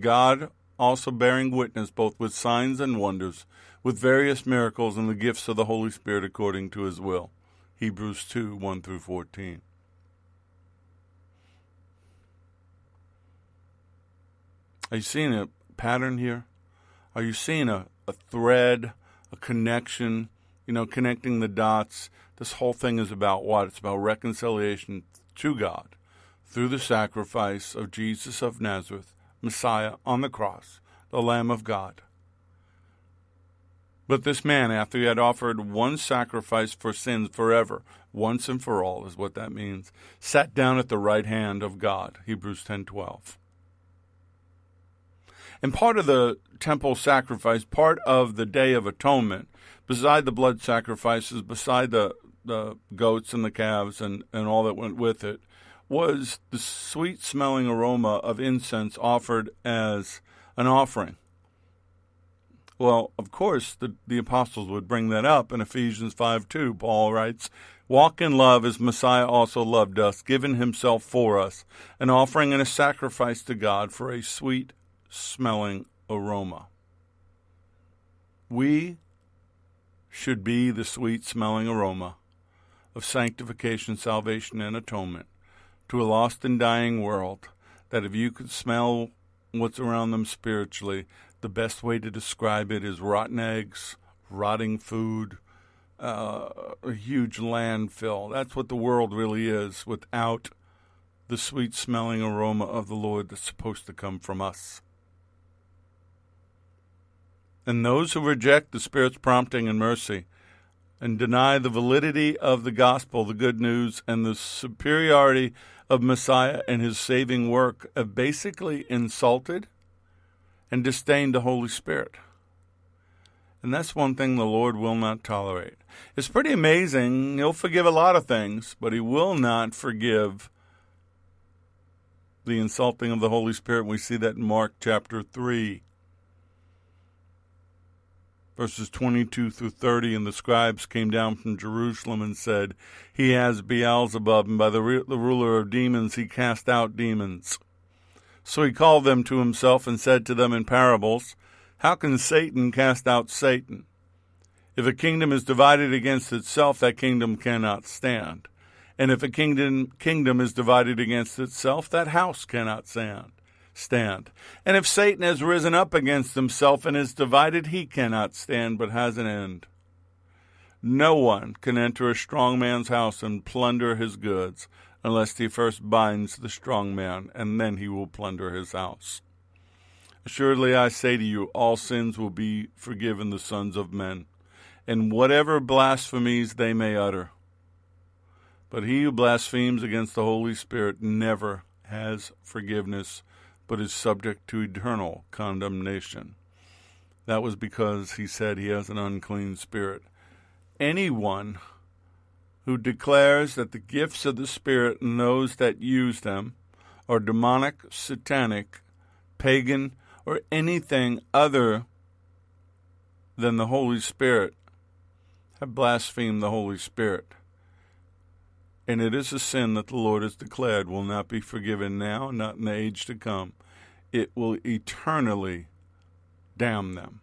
S2: God also bearing witness both with signs and wonders, with various miracles and the gifts of the Holy Spirit according to his will Hebrews 2 1 through 14. Are you seeing a pattern here? Are you seeing a, a thread, a connection, you know, connecting the dots? This whole thing is about what? It's about reconciliation to God through the sacrifice of Jesus of Nazareth, Messiah on the cross, the Lamb of God. But this man, after he had offered one sacrifice for sins forever, once and for all is what that means, sat down at the right hand of God. Hebrews 10:12. And part of the temple sacrifice, part of the day of atonement, beside the blood sacrifices, beside the, the goats and the calves and, and all that went with it, was the sweet smelling aroma of incense offered as an offering. Well, of course, the, the apostles would bring that up in Ephesians 5 2. Paul writes, Walk in love as Messiah also loved us, giving himself for us, an offering and a sacrifice to God for a sweet smelling aroma. We should be the sweet smelling aroma of sanctification, salvation, and atonement to a lost and dying world that if you could smell what's around them spiritually, the best way to describe it is rotten eggs, rotting food, uh, a huge landfill. That's what the world really is without the sweet smelling aroma of the Lord that's supposed to come from us. And those who reject the Spirit's prompting and mercy and deny the validity of the gospel, the good news, and the superiority of Messiah and his saving work have basically insulted and disdained the Holy Spirit. And that's one thing the Lord will not tolerate. It's pretty amazing. He'll forgive a lot of things, but He will not forgive the insulting of the Holy Spirit. We see that in Mark chapter 3, verses 22 through 30. And the scribes came down from Jerusalem and said, He has Beelzebub, and by the, the ruler of demons he cast out demons. So he called them to himself and said to them in parables, how can Satan cast out Satan? If a kingdom is divided against itself, that kingdom cannot stand. And if a kingdom kingdom is divided against itself, that house cannot stand. Stand. And if Satan has risen up against himself and is divided, he cannot stand, but has an end. No one can enter a strong man's house and plunder his goods unless he first binds the strong man, and then he will plunder his house. Assuredly, I say to you, all sins will be forgiven the sons of men, and whatever blasphemies they may utter. But he who blasphemes against the Holy Spirit never has forgiveness, but is subject to eternal condemnation. That was because he said he has an unclean spirit. Anyone who declares that the gifts of the Spirit and those that use them are demonic, satanic, pagan, or anything other than the Holy Spirit have blasphemed the Holy Spirit. And it is a sin that the Lord has declared will not be forgiven now, not in the age to come. It will eternally damn them.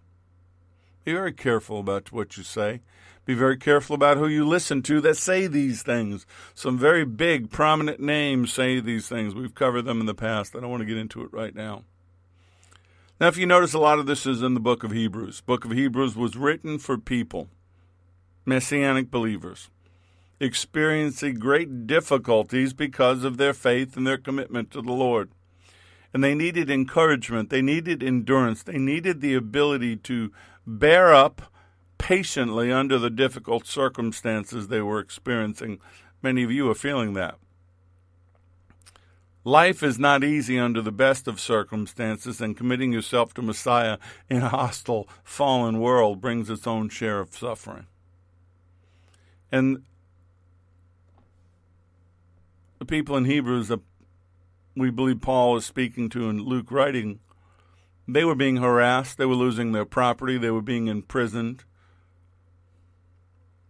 S2: Be very careful about what you say. Be very careful about who you listen to that say these things. Some very big, prominent names say these things. We've covered them in the past. I don't want to get into it right now. Now, if you notice, a lot of this is in the book of Hebrews. Book of Hebrews was written for people, messianic believers, experiencing great difficulties because of their faith and their commitment to the Lord. And they needed encouragement, they needed endurance, they needed the ability to bear up patiently under the difficult circumstances they were experiencing. Many of you are feeling that. Life is not easy under the best of circumstances, and committing yourself to Messiah in a hostile, fallen world brings its own share of suffering. And the people in Hebrews that we believe Paul is speaking to in Luke writing, they were being harassed, they were losing their property, they were being imprisoned.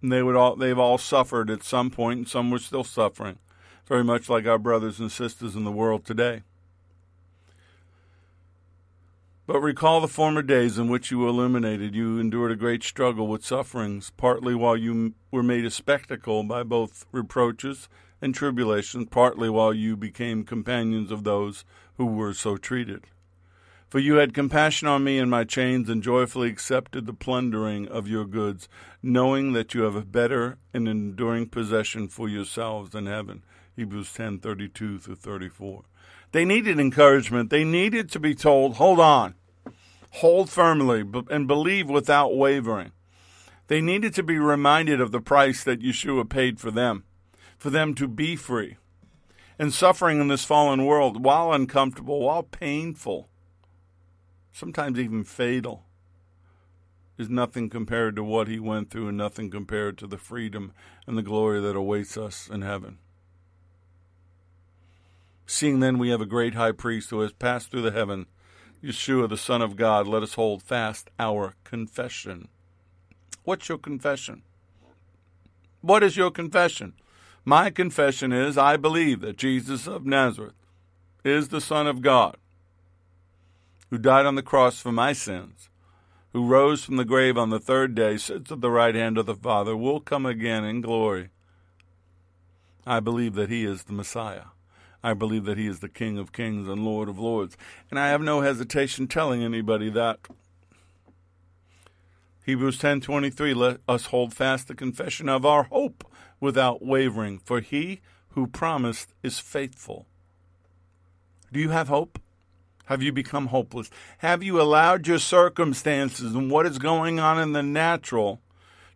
S2: They would all they've all suffered at some point, and some were still suffering very much like our brothers and sisters in the world today. But recall the former days in which you were illuminated. You endured a great struggle with sufferings, partly while you were made a spectacle by both reproaches and tribulations, partly while you became companions of those who were so treated. For you had compassion on me in my chains, and joyfully accepted the plundering of your goods, knowing that you have a better and enduring possession for yourselves in heaven. Hebrews 10 32 through 34. They needed encouragement. They needed to be told, hold on, hold firmly, and believe without wavering. They needed to be reminded of the price that Yeshua paid for them, for them to be free. And suffering in this fallen world, while uncomfortable, while painful, sometimes even fatal, is nothing compared to what he went through and nothing compared to the freedom and the glory that awaits us in heaven. Seeing then we have a great high priest who has passed through the heaven, Yeshua, the Son of God, let us hold fast our confession. What's your confession? What is your confession? My confession is I believe that Jesus of Nazareth is the Son of God, who died on the cross for my sins, who rose from the grave on the third day, sits at the right hand of the Father, will come again in glory. I believe that he is the Messiah. I believe that he is the King of kings and Lord of lords. And I have no hesitation telling anybody that. Hebrews 10:23 let us hold fast the confession of our hope without wavering for he who promised is faithful. Do you have hope? Have you become hopeless? Have you allowed your circumstances and what is going on in the natural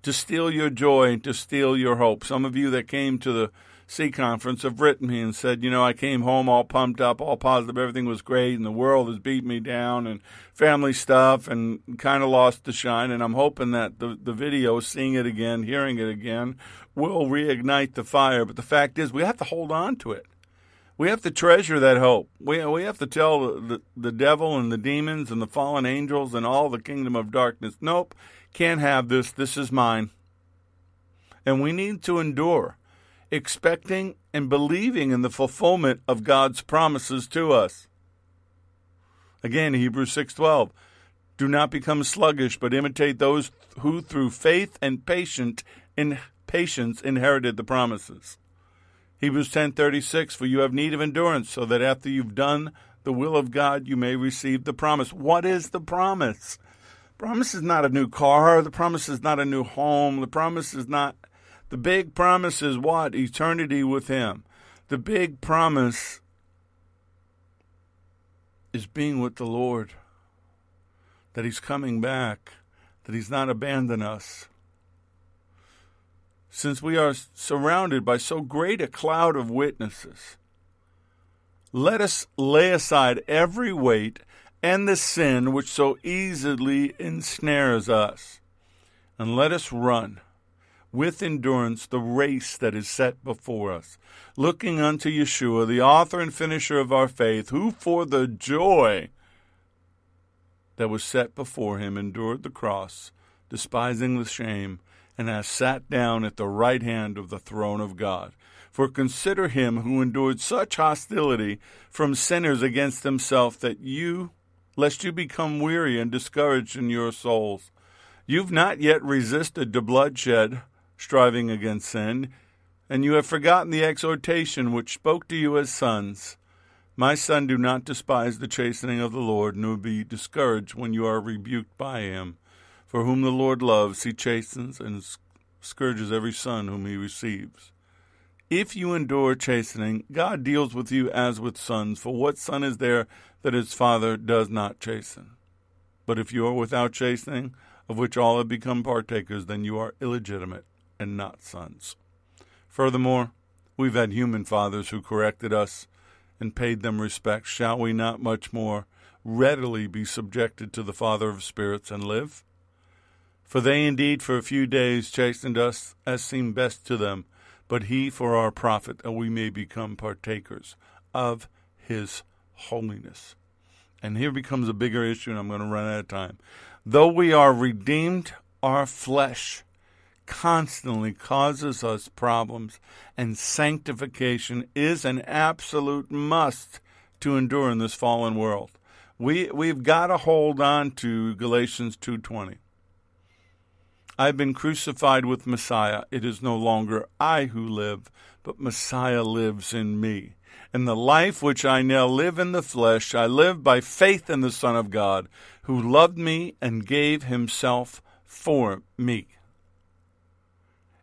S2: to steal your joy, to steal your hope? Some of you that came to the C conference have written me and said, you know, I came home all pumped up, all positive, everything was great, and the world has beat me down, and family stuff, and kind of lost the shine. And I'm hoping that the the video, seeing it again, hearing it again, will reignite the fire. But the fact is, we have to hold on to it. We have to treasure that hope. We we have to tell the, the, devil and the demons and the fallen angels and all the kingdom of darkness, nope, can't have this. This is mine. And we need to endure expecting and believing in the fulfillment of God's promises to us. Again, Hebrews 6:12, do not become sluggish, but imitate those who through faith and patient in patience inherited the promises. Hebrews 10:36, for you have need of endurance, so that after you've done the will of God, you may receive the promise. What is the promise? Promise is not a new car. The promise is not a new home. The promise is not the big promise is what? Eternity with Him. The big promise is being with the Lord, that He's coming back, that He's not abandoned us. Since we are surrounded by so great a cloud of witnesses, let us lay aside every weight and the sin which so easily ensnares us, and let us run with endurance the race that is set before us, looking unto Yeshua, the author and finisher of our faith, who for the joy that was set before him endured the cross, despising the shame, and has sat down at the right hand of the throne of God. For consider him who endured such hostility from sinners against himself, that you, lest you become weary and discouraged in your souls. You've not yet resisted to bloodshed striving against sin, and you have forgotten the exhortation which spoke to you as sons. My son, do not despise the chastening of the Lord, nor be discouraged when you are rebuked by him. For whom the Lord loves, he chastens and scourges every son whom he receives. If you endure chastening, God deals with you as with sons. For what son is there that his father does not chasten? But if you are without chastening, of which all have become partakers, then you are illegitimate and not sons. Furthermore, we've had human fathers who corrected us and paid them respect. Shall we not much more readily be subjected to the Father of spirits and live? For they indeed for a few days chastened us as seemed best to them, but he for our profit, that we may become partakers of his holiness. And here becomes a bigger issue, and I'm going to run out of time. Though we are redeemed, our flesh constantly causes us problems, and sanctification is an absolute must to endure in this fallen world. We we've got to hold on to Galatians 2:20. I've been crucified with Messiah. It is no longer I who live, but Messiah lives in me. And the life which I now live in the flesh, I live by faith in the Son of God, who loved me and gave himself for me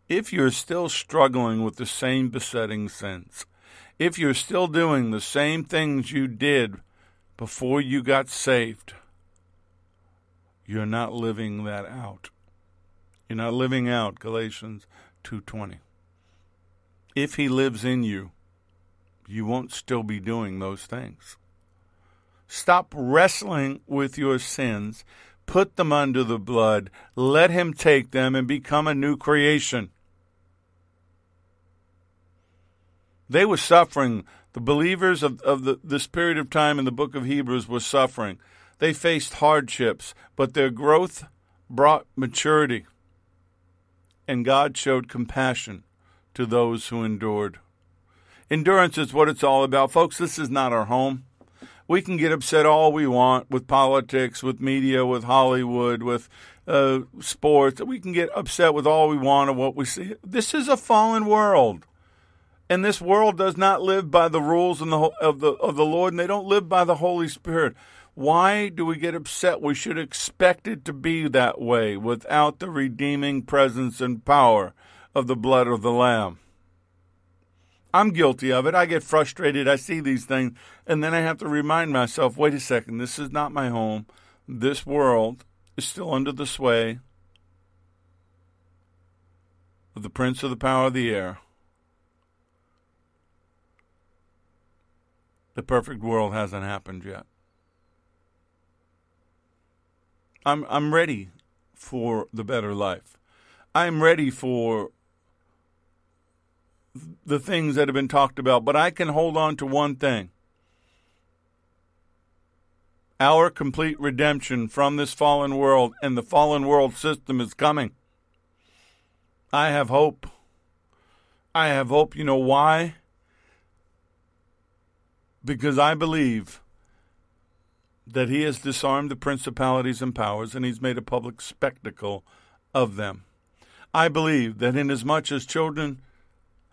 S2: if you're still struggling with the same besetting sins, if you're still doing the same things you did before you got saved, you're not living that out. You're not living out Galatians 2:20. If he lives in you, you won't still be doing those things. Stop wrestling with your sins, put them under the blood, let him take them and become a new creation. They were suffering The believers of, of the, this period of time in the book of Hebrews were suffering. They faced hardships, but their growth brought maturity. And God showed compassion to those who endured. Endurance is what it's all about. Folks, this is not our home. We can get upset all we want with politics, with media, with Hollywood, with uh, sports. We can get upset with all we want of what we see. This is a fallen world. And this world does not live by the rules the, of the, of the Lord, and they don't live by the Holy Spirit. Why do we get upset? We should expect it to be that way without the redeeming presence and power of the blood of the Lamb. I'm guilty of it. I get frustrated. I see these things, and then I have to remind myself wait a second, this is not my home. This world is still under the sway of the prince of the power of the air. The perfect world hasn't happened yet. I'm I'm ready for the better life. I'm ready for the things that have been talked about, but I can hold on to one thing. Our complete redemption from this fallen world and the fallen world system is coming. I have hope. I have hope. You know why? Because I believe that he has disarmed the principalities and powers and he's made a public spectacle of them. I believe that inasmuch as children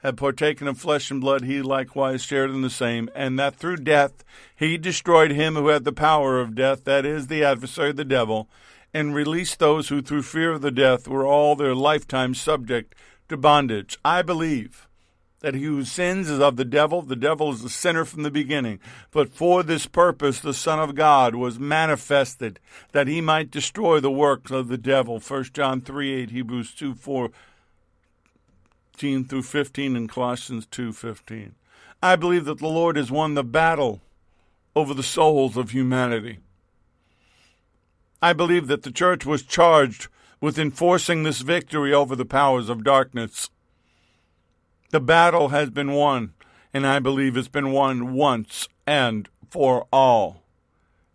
S2: have partaken of flesh and blood, he likewise shared in the same, and that through death he destroyed him who had the power of death, that is, the adversary, the devil, and released those who through fear of the death were all their lifetime subject to bondage. I believe that he who sins is of the devil. The devil is a sinner from the beginning. But for this purpose the Son of God was manifested, that he might destroy the works of the devil. 1 John 3 8, Hebrews 2 4 through 15, and Colossians 2 15. I believe that the Lord has won the battle over the souls of humanity. I believe that the church was charged with enforcing this victory over the powers of darkness. The battle has been won, and I believe it's been won once and for all.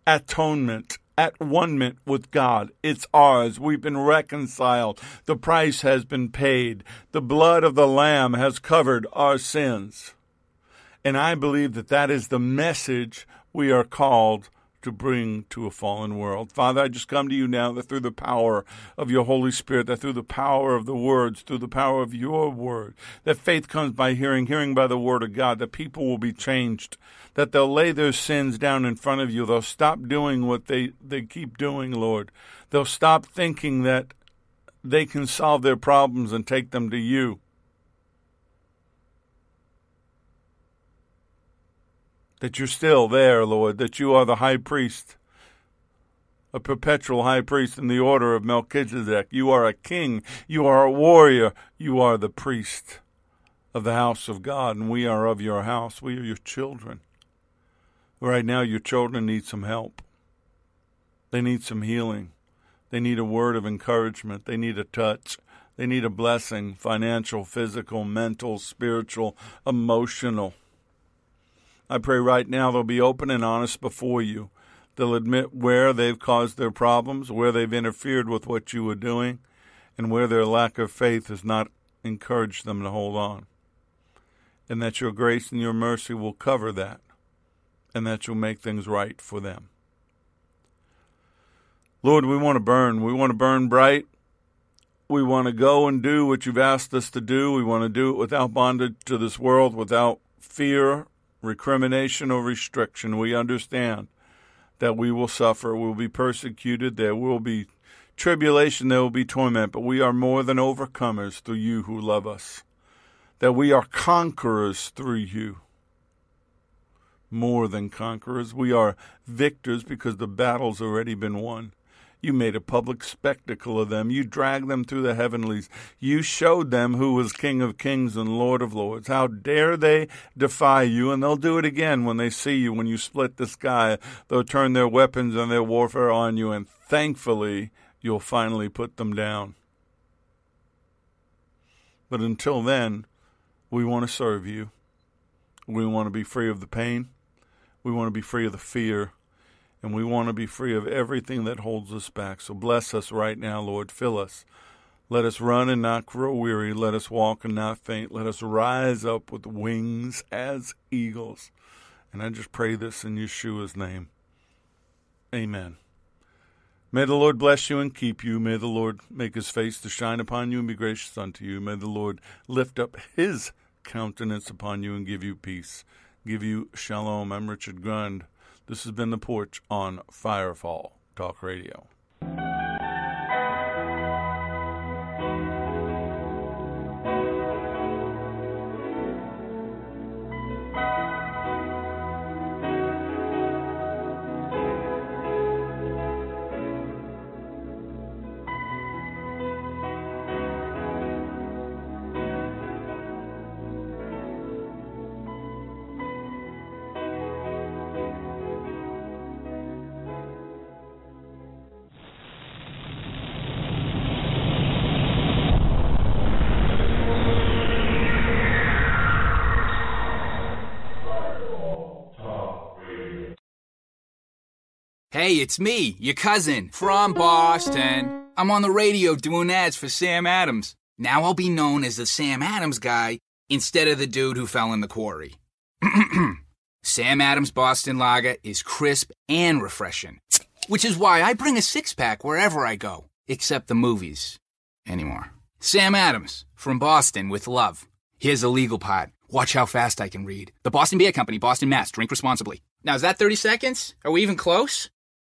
S2: Atonement, at one with God. It's ours. We've been reconciled. The price has been paid. The blood of the Lamb has covered our sins. And I believe that that is the message we are called to bring to a fallen world. Father, I just come to you now that through the power of your Holy Spirit, that through the power of the words, through the power of your word, that faith comes by hearing, hearing by the word of God, that people will be changed, that they'll lay their sins down in front of you. They'll stop doing what they, they keep doing, Lord. They'll stop thinking that they can solve their problems and take them to you. That you're still there, Lord, that you are the high priest, a perpetual high priest in the order of Melchizedek. You are a king, you are a warrior, you are the priest of the house of God, and we are of your house. We are your children. Right now, your children need some help. They need some healing. They need a word of encouragement. They need a touch. They need a blessing financial, physical, mental, spiritual, emotional. I pray right now they'll be open and honest before you. They'll admit where they've caused their problems, where they've interfered with what you were doing, and where their lack of faith has not encouraged them to hold on. And that your grace and your mercy will cover that, and that you'll make things right for them. Lord, we want to burn. We want to burn bright. We want to go and do what you've asked us to do. We want to do it without bondage to this world, without fear recrimination or restriction, we understand that we will suffer, we will be persecuted, there will be tribulation, there will be torment, but we are more than overcomers through you who love us. That we are conquerors through you. More than conquerors. We are victors because the battle's already been won. You made a public spectacle of them. You dragged them through the heavenlies. You showed them who was King of kings and Lord of lords. How dare they defy you? And they'll do it again when they see you, when you split the sky. They'll turn their weapons and their warfare on you, and thankfully, you'll finally put them down. But until then, we want to serve you. We want to be free of the pain. We want to be free of the fear. And we want to be free of everything that holds us back. So bless us right now, Lord. Fill us. Let us run and not grow weary. Let us walk and not faint. Let us rise up with wings as eagles. And I just pray this in Yeshua's name. Amen. May the Lord bless you and keep you. May the Lord make his face to shine upon you and be gracious unto you. May the Lord lift up his countenance upon you and give you peace. Give you shalom. I'm Richard Grund. This has been The Porch on Firefall Talk Radio.
S3: It's me, your cousin, from Boston. I'm on the radio doing ads for Sam Adams. Now I'll be known as the Sam Adams guy instead of the dude who fell in the quarry. Sam Adams Boston Lager is crisp and refreshing, which is why I bring a six pack wherever I go, except the movies anymore. Sam Adams, from Boston with love. Here's the legal part. Watch how fast I can read. The Boston Beer Company, Boston, Mass. Drink responsibly. Now, is that 30 seconds? Are we even close?